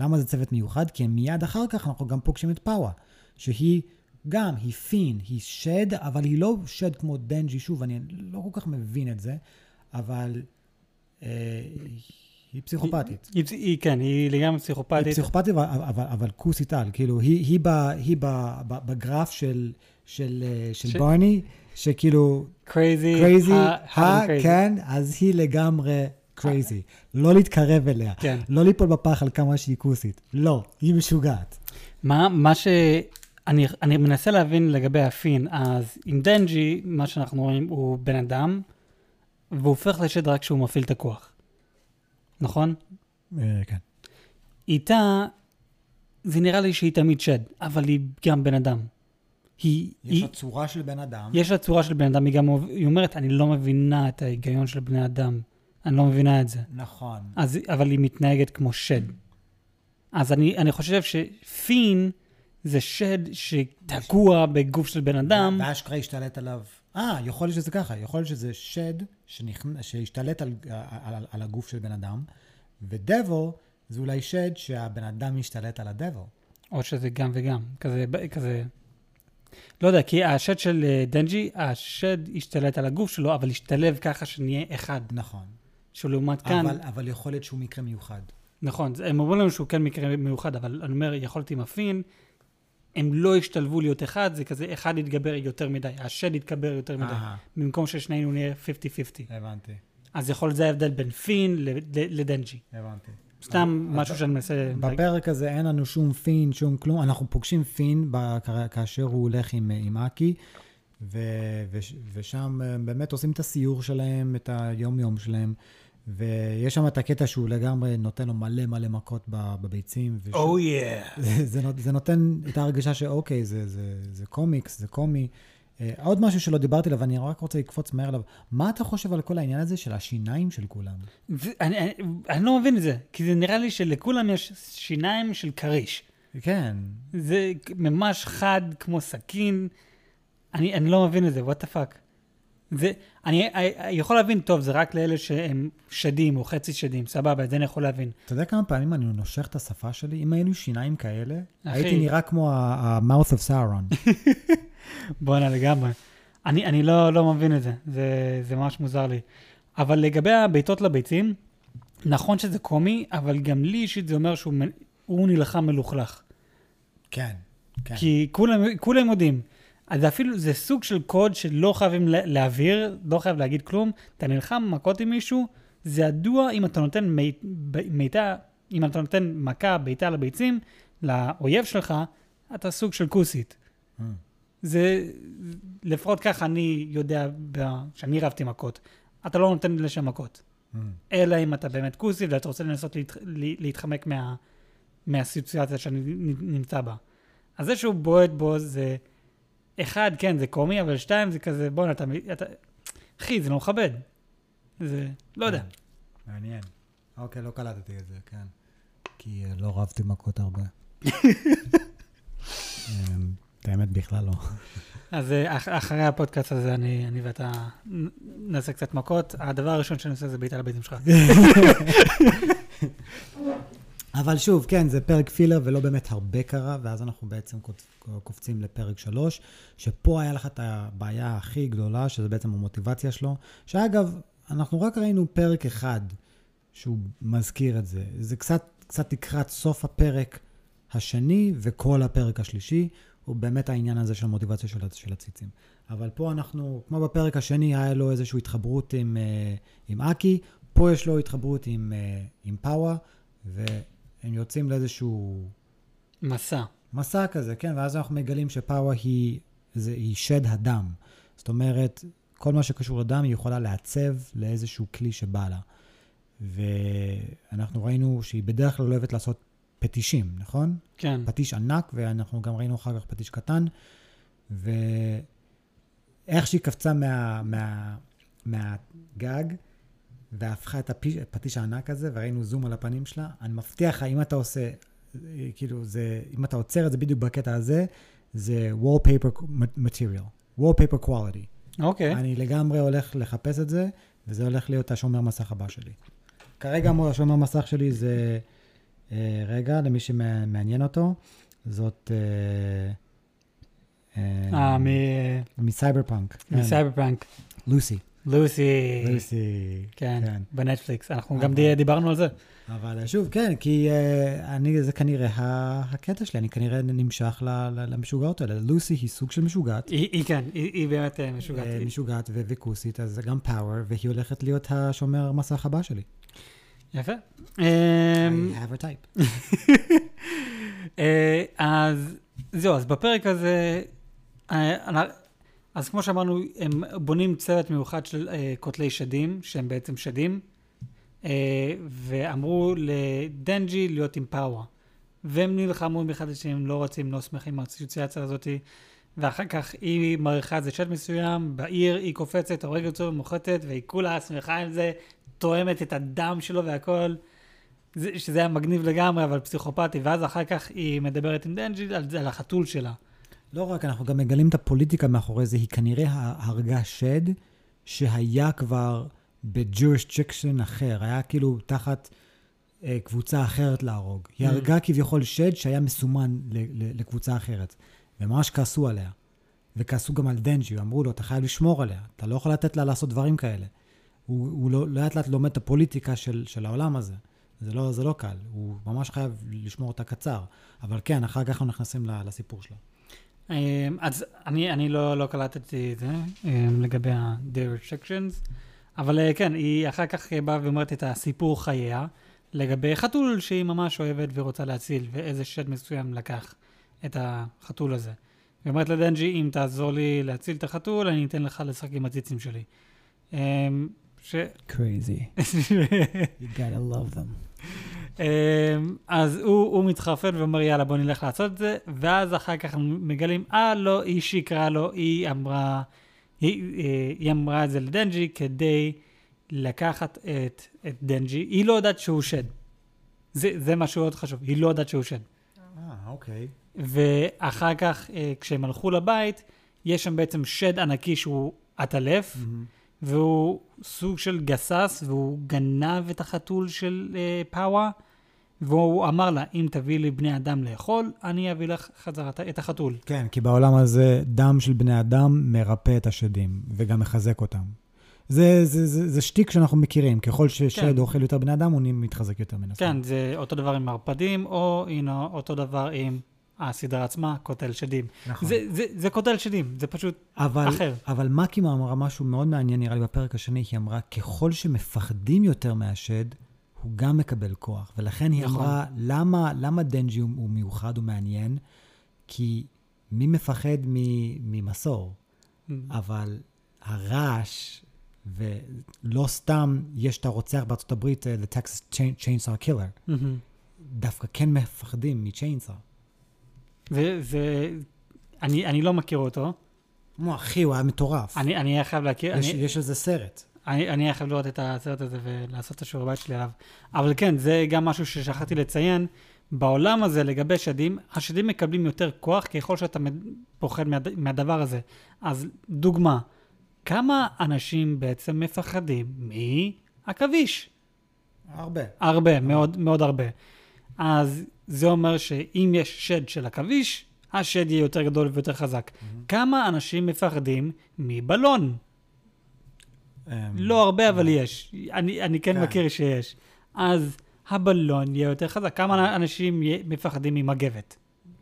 למה זה צוות מיוחד? כי מיד אחר כך אנחנו גם פוגשים את פאווה, שהיא גם, היא fiend, היא שד, אבל היא לא שד כמו דנג'י, שוב, אני לא כל כך מבין את זה, אבל אה, היא פסיכופתית. היא, היא, כן, היא לגמרי היא פסיכופתית. פסיכופתית, אבל, אבל, אבל כוסית על, כאילו, היא, היא, ב, היא ב, ב, בגרף של, של, אה, של ש- ברני, שכאילו, crazy. crazy, ה-. כן, אז היא לגמרי crazy. לא להתקרב אליה. כן. לא ליפול בפח על כמה שהיא כוסית. לא, היא משוגעת. מה, מה ש... אני, אני מנסה להבין לגבי ה fiend, אז עם דנג'י, מה שאנחנו רואים הוא בן אדם, והוא הופך לשד רק כשהוא מפעיל את הכוח. נכון? אה, כן. איתה, זה נראה לי שהיא תמיד שד, אבל היא גם בן אדם. היא, יש היא, לה צורה של בן אדם. יש לה צורה של בן אדם, היא גם היא אומרת, אני לא מבינה את ההיגיון של בני אדם. אני לא מבינה את זה. נכון. אז, אבל היא מתנהגת כמו שד. אז אני, אני חושב שפין זה שד שתקוע בגוף של בן אדם. ואשכרה השתלט עליו. אה, יכול להיות שזה ככה, יכול להיות שזה שד שנכנ... שהשתלט על, על, על, על הגוף של בן אדם, ודבו זה אולי שד שהבן אדם משתלט על הדבו. או שזה גם וגם. כזה, כזה... לא יודע, כי השד של אה, דנג'י, השד השתלט על הגוף שלו, אבל השתלב ככה שנהיה אחד. נכון. שלעומת כאן, אבל, אבל יכול להיות שהוא מקרה מיוחד. נכון, הם אומרים לנו שהוא כן מקרה מיוחד, אבל אני אומר, יכולתי עם הפין, הם לא השתלבו להיות אחד, זה כזה, אחד יתגבר יותר מדי, השד יתגבר יותר מדי, אהה, במקום ששנינו נהיה 50-50. הבנתי, אז יכול להיות זה ההבדל בין פין לדנג'י. הבנתי. סתם משהו שאני מנסה... בפרק הזה אין לנו שום פין, שום כלום. אנחנו פוגשים פין כאשר הוא הולך עם, עם אקי, ו, ו, ושם אה, באמת עושים את הסיור שלהם, את היום-יום שלהם, ויש שם את הקטע שהוא לגמרי נותן לו מלא מלא מכות בביצים. וש... או יא. זה, זה, זה נותן את ההרגשה שאוקיי, זה, זה, זה קומיקס, זה קומי. אה, עוד משהו שלא דיברתי עליו, אני רק רוצה לקפוץ מהר עליו. מה אתה חושב על כל העניין הזה של השיניים של כולם? ו- אני, אני, אני לא מבין את זה, כי זה נראה לי שלכולם יש שיניים של כריש. כן, זה ממש חד כמו סכין. אני, אני לא מבין את זה, what the fuck. זה, אני, אני יכול להבין, טוב, זה רק לאלה שהם שדים או חצי שדים, סבבה, את זה אני יכול להבין. אתה יודע כמה פעמים אני נושך את השפה שלי? אם היינו שיניים כאלה, אחי. הייתי נראה כמו ה-mouth of Sauron. בואנה לגמרי. אני, אני לא, לא מבין את זה, זה, זה ממש מוזר לי. אבל לגבי הבעיטות לביצים, נכון שזה קומי, אבל גם לי אישית זה אומר שהוא נלחם מלוכלך. כן, כן. כי כולם, כולם יודעים. אז זה אפילו, זה סוג של קוד שלא חייבים לה- להעביר, לא חייב להגיד כלום. אתה נלחם מכות עם מישהו, זה ידוע אם אתה נותן מי- ב- מיתה, אם אתה נותן מכה, בעיטה לביצים, לאויב שלך, אתה סוג של כוסית. Mm. זה, לפחות ככה אני יודע, שאני רבתי מכות. אתה לא נותן לשם מכות. Mm. אלא אם אתה באמת כוסי ואתה רוצה לנסות להת, לה- להתחמק מה, מהסיטואציה שאני נמצא בה. אז זה שהוא בועט בו זה, אחד, כן, זה קומי, אבל שתיים, זה כזה, בואנה, אתה, אתה, אחי, זה לא מכבד. זה, לא יודע. כן, מעניין. אוקיי, לא קלטתי את זה, כן. כי אה, לא רבתי מכות הרבה. אמ, את האמת בכלל לא. אז אה, אח, אחרי הפודקאסט הזה, אני, אני ואתה נעשה קצת מכות. הדבר הראשון שאני עושה זה בעיטה לביתים שלך. אבל שוב, כן, זה פרק פילר ולא באמת הרבה קרה, ואז אנחנו בעצם קופ- קופצים לפרק שלוש, שפה היה לך את הבעיה הכי גדולה, שזה בעצם המוטיבציה שלו, שאגב, אנחנו רק ראינו פרק אחד שהוא מזכיר את זה. זה קצת, קצת לקראת סוף הפרק השני וכל הפרק השלישי, הוא באמת העניין הזה של המוטיבציה של, של הציצים. אבל פה אנחנו, כמו בפרק השני, היה לו איזושהי התחברות עם, אה, עם אקי, פה יש לו התחברות עם, אה, עם פאווה, והם יוצאים לאיזשהו מסע. מסע כזה, כן? ואז אנחנו מגלים שפאווה היא, זה, היא שד הדם. זאת אומרת, כל מה שקשור לדם היא יכולה לעצב לאיזשהו כלי שבא לה. ואנחנו ראינו שהיא בדרך כלל אוהבת לעשות פטישים, נכון? כן. פטיש ענק, ואנחנו גם ראינו אחר כך פטיש קטן. ואיך שהיא קפצה מה, מה, מהגג, והפכה את הפטיש הענק הזה, וראינו זום על הפנים שלה, אני מבטיח לך, אם אתה עושה, אה, כאילו, זה, אם אתה עוצר את זה בדיוק בקטע הזה, זה wallpaper material, wallpaper quality. אוקיי. אני לגמרי הולך לחפש את זה, וזה הולך להיות השומר מסך הבא שלי. כרגע השומר מסך שלי זה, אה, רגע, למי שמעניין אותו, זאת... אה, אה, מ Cyberpunk. מ Cyberpunk. לוסי. לוסי. לוסי. כן, כן. בנטפליקס. אנחנו אבל- גם די- דיברנו על זה. אבל שוב, כן, כי אה, אני, זה כנראה הקטע שלי, אני כנראה נמשך ל- ל- למשוגעות האלה. לוסי היא סוג של משוגעת. היא היא כן, היא היא באמת אה, משוגעת. אה, משוגעת ו- וכוסית, אז זה גם פאוור, והיא הולכת להיות השומר מסך הבא שלי. יפה. I אמ, have a type. אה, אז זהו, אז בפרק הזה, אז כמו שאמרנו, הם בונים צוות מיוחד של אה, קוטלי שדים, שהם בעצם שדים, אה, ואמרו לדנג'י להיות עם פאווה. והם נלחמו עם אחד לשני, הם לא רוצים, לא שמחים מהאסוציאציה הזאתי. ואחר כך היא מריחה איזה שד מסוים, בעיר היא קופצת, הורגת אותו ומוחצת, והיא כולה שמחה עם זה, טועמת את הדם שלו והכל. זה, שזה היה מגניב לגמרי, אבל פסיכופתי, ואז אחר כך היא מדברת עם דנג'י על, על החתול שלה. לא רק, אנחנו גם מגלים את הפוליטיקה מאחורי זה, היא כנראה הרגה שד שהיה כבר ב jurisdiction אחר, היה כאילו תחת אה, קבוצה אחרת להרוג. היא Mm. הרגה כביכול שד שהיה מסומן ל- ל- לקבוצה אחרת, וממש כעסו עליה. וכעסו גם על דנג'י, אמרו לו, אתה חייב לשמור עליה, אתה לא יכול לתת לה לעשות דברים כאלה. הוא, הוא לא, לאט לאט לומד את הפוליטיקה של, של העולם הזה. זה לא, זה לא קל, הוא ממש חייב לשמור אותה קצר. אבל כן, אחר כך אנחנו נכנסים לסיפור שלה. אמ, אז אני, אני לא, לא קלטתי את זה אמ, לגבי ה-day restrictions, אבל אה, כן, היא אחר כך באה ואומרת את הסיפור חייה לגבי חתול שהיא ממש אוהבת ורוצה להציל, ואיזה שד מסוים לקח את החתול הזה. היא אומרת לדנג'י, אם תעזור לי להציל את החתול, אני אתן לך לשחק עם הציצים שלי. אמ, ש... crazy. You gotta love them. אמ, אז הוא, הוא מתחרפן ואומר, יאללה, בוא נלך לעשות את זה, ואז אחר כך מגלים, אה, לא, היא שיקרה לו, היא אמרה, היא, אה, היא אמרה את זה לדנג'י כדי לקחת את, את דנג'י. היא לא יודעת שהוא שד. זה, זה משהו מאוד חשוב, היא לא יודעת שהוא שד. אה, אוקיי. ואחר כך, אה, כשהם הלכו לבית, יש שם בעצם שד ענקי שהוא עטלף, והוא סוג של גסס, והוא גנב את החתול של אה, פאווה, והוא אמר לה, אם תביא לי בני אדם לאכול, אני אביא לך חזרה את- החתול. כן, כי בעולם הזה דם של בני אדם מרפא את השדים, וגם מחזק אותם. זה, זה, זה, זה שטיק שאנחנו מכירים, ככל ששד כן. אוכל יותר בני אדם, הוא מתחזק יותר מן הסתם. כן, זה אותו דבר עם ערפדים, או הנה, אותו דבר עם הסדרה עצמה, קוטל שדים. נכון. זה, זה, זה קוטל שדים, זה פשוט אבל, אחר. אבל מקימה אמרה משהו מאוד מעניין, נראה לי, בפרק השני, היא אמרה, ככל שמפחדים יותר מהשד, הוא גם מקבל כוח. ולכן היא נכון. אמרה, למה, למה דנג'י הוא, מיוחד ומעניין? כי מי מפחד מ- ממסור? אבל הרעש, ולא סתם יש את הרוצח בארצות הברית, אה, The Texas Chain- Chainsaw Killer, מהמם. דווקא כן מפחדים מצ'יינסר. וזה, אני, אני לא מכיר אותו, כמו אחי, הוא היה מטורף. אני, אני חייב להכיר, יש, אני, יש על זה סרט. אני, אני חייב לראות את הסרט הזה ולעשות את השיעור בית שלי עליו. אבל כן, זה גם משהו ששכחתי לציין. בעולם הזה, לגבי שדים, השדים מקבלים יותר כוח ככל שאתה פוחד מהד, מהדבר הזה. אז דוגמה, כמה אנשים בעצם מפחדים מעכביש? הרבה. הרבה, מאוד, מאוד הרבה. אז זה אומר שאם יש שד של עכביש, השד יהיה יותר גדול ויותר חזק. כמה אנשים מפחדים מבלון? אמ, לא הרבה, אבל יש. אני, אני כן כן. מכיר שיש. אז הבלון יהיה יותר חזק. כמה אנשים יה- מפחדים ממגבת?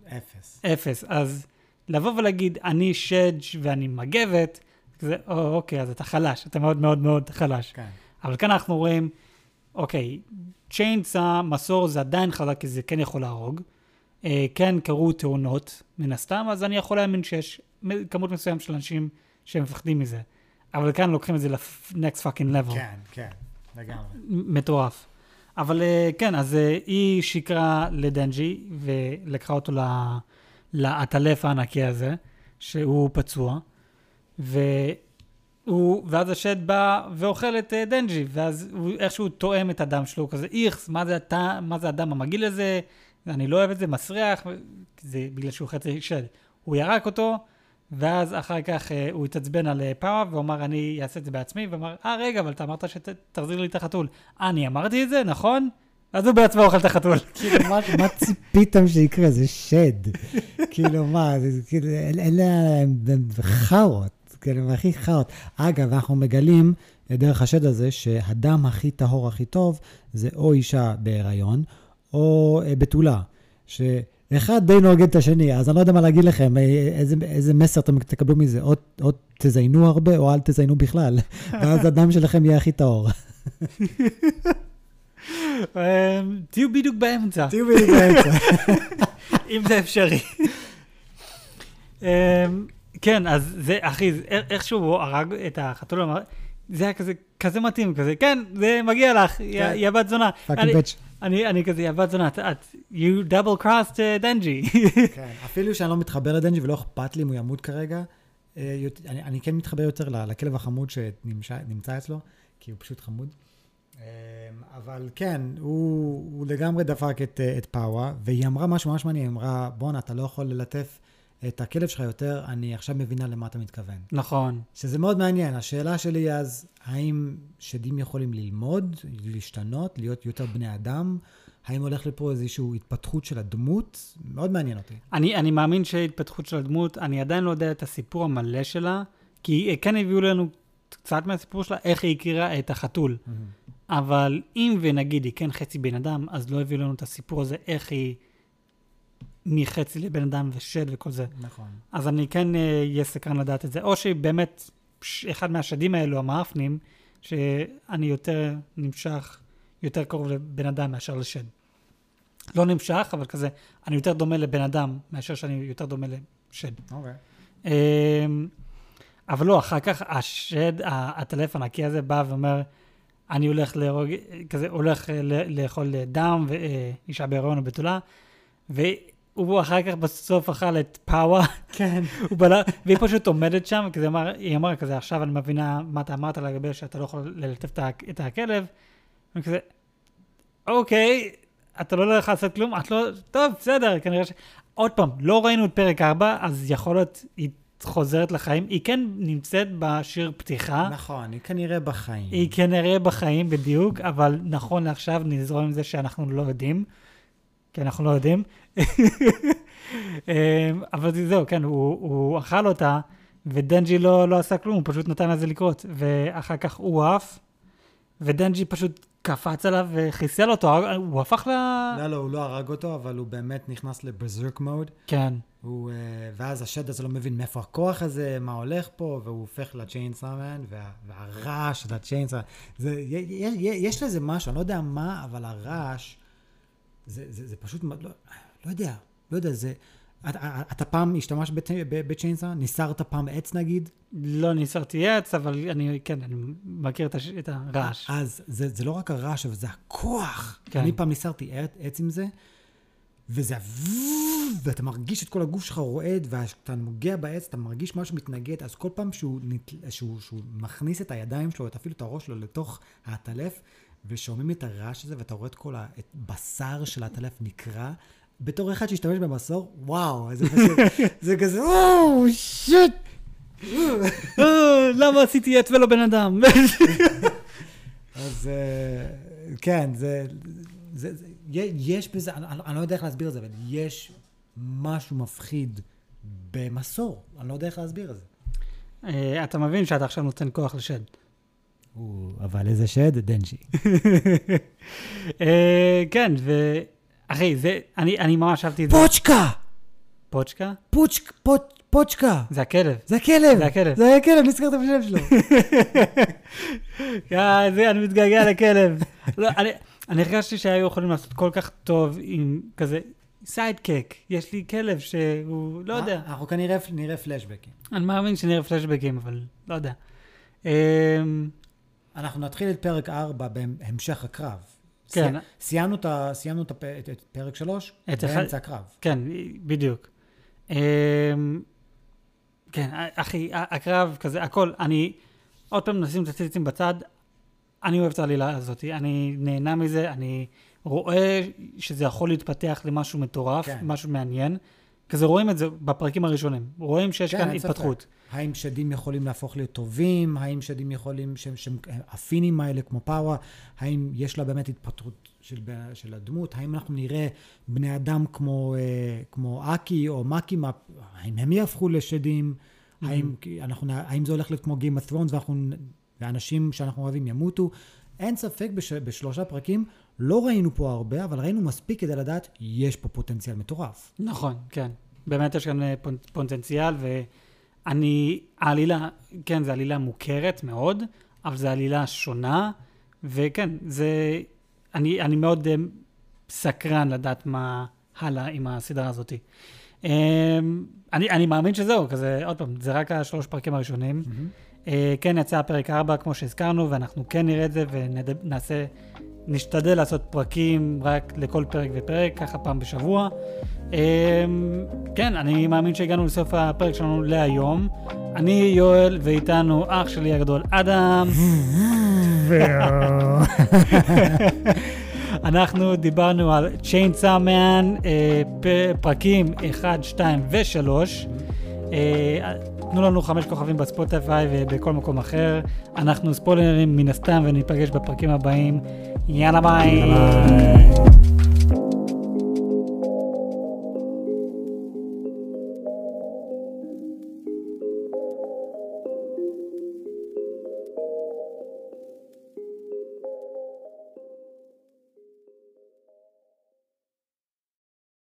אפס. אפס. אז לבוא ולהגיד, אני שד ואני מגבת, זה, או, אוקיי, אז אתה חלש, אתה מאוד מאוד מאוד חלש. כן. אבל כאן אנחנו רואים, אוקיי, צ'יינסה, מסור זה עדיין חזק, כי זה כן יכול להרוג. אה, כן קרו תאונות, מן הסתם, אז אני יכול להאמין שיש כמות מסוים של אנשים שמפחדים מזה. אבל כאן לוקחים את זה ל-next fucking level. כן, כן, לגמרי. מטורף. אבל אה, כן, אז אה, היא שיקרה לדנג'י ולקחה אותו ל- לעטלף הענקי הזה, שהוא פצוע, והוא, ואז השד בא ואוכל את אה, דנג'י, ואז הוא איכשהו טועם את הדם שלו, כזה איכס, מה זה, אתה, מה זה הדם המגעיל הזה, אני לא אוהב את זה, מסריח, זה בגלל שהוא חצי שד. הוא ירק אותו, ואז אחר כך אה, הוא התעצבן על אה, פאווה, והוא אמר, אני אעשה את זה בעצמי, ואמר, אה, רגע, אבל אתה אמרת שתחזיר לי את החתול. אני אמרתי את זה, נכון? אז הוא בעצמו אוכל את החתול. כאילו, מה, מה ציפיתם שיקרה? זה שד. כאילו, מה, זה כאילו, אל- אלה הם חארות, כאילו, הם הכי חארות. אגב, אנחנו מגלים אה, דרך השד הזה שהדם הכי טהור, הכי טוב, זה או אישה בהיריון, או אה, בתולה. שאחד די נוגד את השני, אז אני לא יודע מה להגיד לכם, אה, איזה, איזה מסר אתם תקבלו מזה, או, או תזיינו הרבה, או אל תזיינו בכלל, ואז הדם שלכם יהיה הכי טהור. אה, תהיו בדיוק באמצע, תהיו בדיוק באמצע. אם זה אפשרי. אה, כן, אז זה, אחי, איך- איכשהו הוא הרג את החתול, זה היה כזה, כזה מתאים, כזה, כן, זה מגיע לך, יא יא בת זונה. fucking bitch. אני אני כזה, בת זונה, את- you double crossed uh, דנג'י. כן, אפילו שאני לא מתחבר לדנג'י ולא אכפת לי אם הוא ימות כרגע, אה, אני, אני כן מתחבר יותר לכלב החמוד שנמצא אצלו, כי הוא פשוט חמוד. אה, אבל כן, הוא, הוא לגמרי דפק את, אה, את פאוור, והיא אמרה משהו ממש מעניין, היא אמרה, בואנה, אתה לא יכול ללטף את הכלב שלך יותר, אני עכשיו מבינה למה אתה מתכוון. נכון. שזה מאוד מעניין. השאלה שלי היא אז, האם שדים יכולים ללמוד, להשתנות, להיות יותר בני אדם? האם הולך לפה איזושהי התפתחות של הדמות? מאוד מעניין אותי. אני, אני מאמין שהתפתחות של הדמות, אני עדיין לא יודע את הסיפור המלא שלה, כי כן הביאו לנו קצת מהסיפור שלה, איך היא הכירה את החתול. אבל אם ונגיד היא כן חצי בן אדם, אז לא הביאו לנו את הסיפור הזה, איך היא מחצי לבן אדם ושד וכל זה. נכון. אז אני כן אהיה uh, סקרן לדעת את זה, או שהיא באמת ש- אחד מהשדים האלו, המאפנים, שאני יותר נמשך, יותר קרוב לבן אדם מאשר לשד. לא נמשך, אבל כזה, אני יותר דומה לבן אדם מאשר שאני יותר דומה לשד. אוקיי. אמ, אבל לא, אחר כך השד, הטלפון הנקי הזה בא ואומר, אני הולך להרוג, כזה, הולך אה, לאכול אה, דם ואישה בהיריון או בתולה, והוא אחר כך בסוף אכל את פאווה, כן. הוא בלה, והיא פשוט עומדת שם, כזה אמר, היא אמרה כזה, עכשיו אני מבינה מה אתה אמרת לגבי שאתה לא יכול ללטף את הכלב, וכזה, אוקיי, אתה לא הולך לעשות כלום, את לא, טוב, בסדר, כנראה ש... עוד פעם, לא ראינו את פרק 4, אז יכול להיות, היא חוזרת לחיים, היא כן נמצאת בשיר פתיחה, נכון, היא כנראה בחיים. היא כנראה בחיים בדיוק, אבל נכון לעכשיו נזרום עם זה שאנחנו לא יודעים, כי אנחנו לא יודעים. אמ, אבל זה- זהו, כן, הוא, הוא אכל אותה, ודנג'י לא, לא עשה כלום, הוא פשוט נתן לזה לקרות. ואחר כך הוא עף, ודנג'י פשוט קפץ עליו וחיסל אותו, הוא הפך ל... לא, לא, הוא לא הרג אותו, אבל הוא באמת נכנס לבזרק מוד. כן, הוא, אה, ואז השד הזה לא מבין מאיפה הכוח הזה, מה הולך פה, והוא הופך לצ'יינסאמן, וה, והרעש של הצ'יינסאמן, זה, י- י- י- יש לזה משהו, אני לא יודע מה, אבל הרעש, זה, זה, זה פשוט, לא, לא יודע, לא יודע, זה... אתה, אתה פעם השתמשת בצ'יינסאמן? ניסרת פעם עץ נגיד? לא ניסרתי עץ, אבל אני, כן, אני מכיר את, הש... את הרעש. אז זה, זה לא רק הרעש, אבל זה הכוח. כן. אני פעם ניסרתי עץ, עץ עם זה, וזה ואתה מרגיש את כל הגוף שלך רועד, וכשאתה נוגע בעץ, אתה מרגיש משהו מתנגד, אז כל פעם שהוא, נת... שהוא, שהוא מכניס את הידיים שלו, את אפילו את הראש שלו לתוך העטלף, ושומעים את הרעש הזה, ואתה רואה את כל הבשר של העטלף נקרע, בתור אחד שהשתמש במסור, וואו, זה פשוט, זה כזה, וואו, שיט. אה, למה עשיתי עץ ולא בן אדם? אז אה, כן, זה, זה, זה, יש בזה, אני, אני לא יודע איך להסביר את זה, אבל יש משהו מפחיד במסור, אני לא יודע איך להסביר את זה. אה, אתה מבין שאתה עכשיו נותן כוח לשד. אבל איזה שד? דנג'י. אה, כן, ואחי, זה, אני, אני ממש אהבתי את זה. פוצ'יטה! פוצ'יטה? פוצ'יט, פוצ', פוצ'יטה! זה הכלב. זה הכלב! זה הכלב. זה הכלב, נזכרת בשם שלו. יא, זה, אני מתגעגע לכלב. לא, אני, אני הרגשתי שהיו יכולים לעשות כל כך טוב עם כזה sidekick. יש לי כלב שהוא, לא יודע. אנחנו כנראה נראה פלשבקים. אני מאמין שנראה פלשבקים, אבל לא יודע. אנחנו נתחיל את פרק 4 בהמשך הקרב. כן. סי- סיימנו את סיימנו את הפ- את- את פרק 3 את אחד- באמצע הקרב. כן, בדיוק. אמ, כן, אחי, הקרב כזה, הכל, אני, עוד פעם נשים את הציצים בצד, אני אוהב את העלילה הזאת, אני נהנה מזה, אני רואה שזה יכול להתפתח למשהו מטורף, כן. משהו מעניין. כזה רואים את זה בפרקים הראשונים, רואים שיש כן, כאן אין ספק. התפתחות. האם שדים יכולים להפוך להיות טובים? האם שדים יכולים, שהם, שהם הפינים האלה כמו פאווה, האם יש לה באמת התפתחות של, של הדמות? האם אנחנו נראה בני אדם כמו, אה, כמו אקי או מאקי, מה- האם הם יהפכו לשדים? האם, כי אנחנו, האם זה הולך להיות כמו Game of Thrones ואנחנו, ואנשים שאנחנו אוהבים ימותו? אין ספק בש, בשלושה פרקים, לא ראינו פה הרבה, אבל ראינו מספיק כדי לדעת, יש פה פוטנציאל מטורף. נכון, כן. באמת יש כאן אה, פוטנציאל, ואני, העלילה, כן, זו עלילה מוכרת מאוד, אבל זו עלילה שונה, וכן, זה, אני, אני מאוד אה, סקרן לדעת מה הלאה עם הסדרה הזאת. אה, אני, אני מאמין שזהו, כזה, עוד פעם, זה רק השלוש פרקים הראשונים. אה, כן יצא פרק 4, כמו שהזכרנו, ואנחנו כן נראה את זה ונעשה, נשתדל לעשות פרקים רק לכל פרק ופרק, ככה פעם בשבוע. אה, כן, אני מאמין שהגענו לסוף הפרק שלנו להיום. אני יואל, ואיתנו אח שלי הגדול אדם. אנחנו דיברנו על Man, אה, פ- פרקים 1, 2 ו-3. תנו לנו חמש כוכבים בספוטיפיי ובכל מקום אחר. אנחנו ספוילרים מן הסתם וניפגש בפרקים הבאים. יאללה ביי. ביי.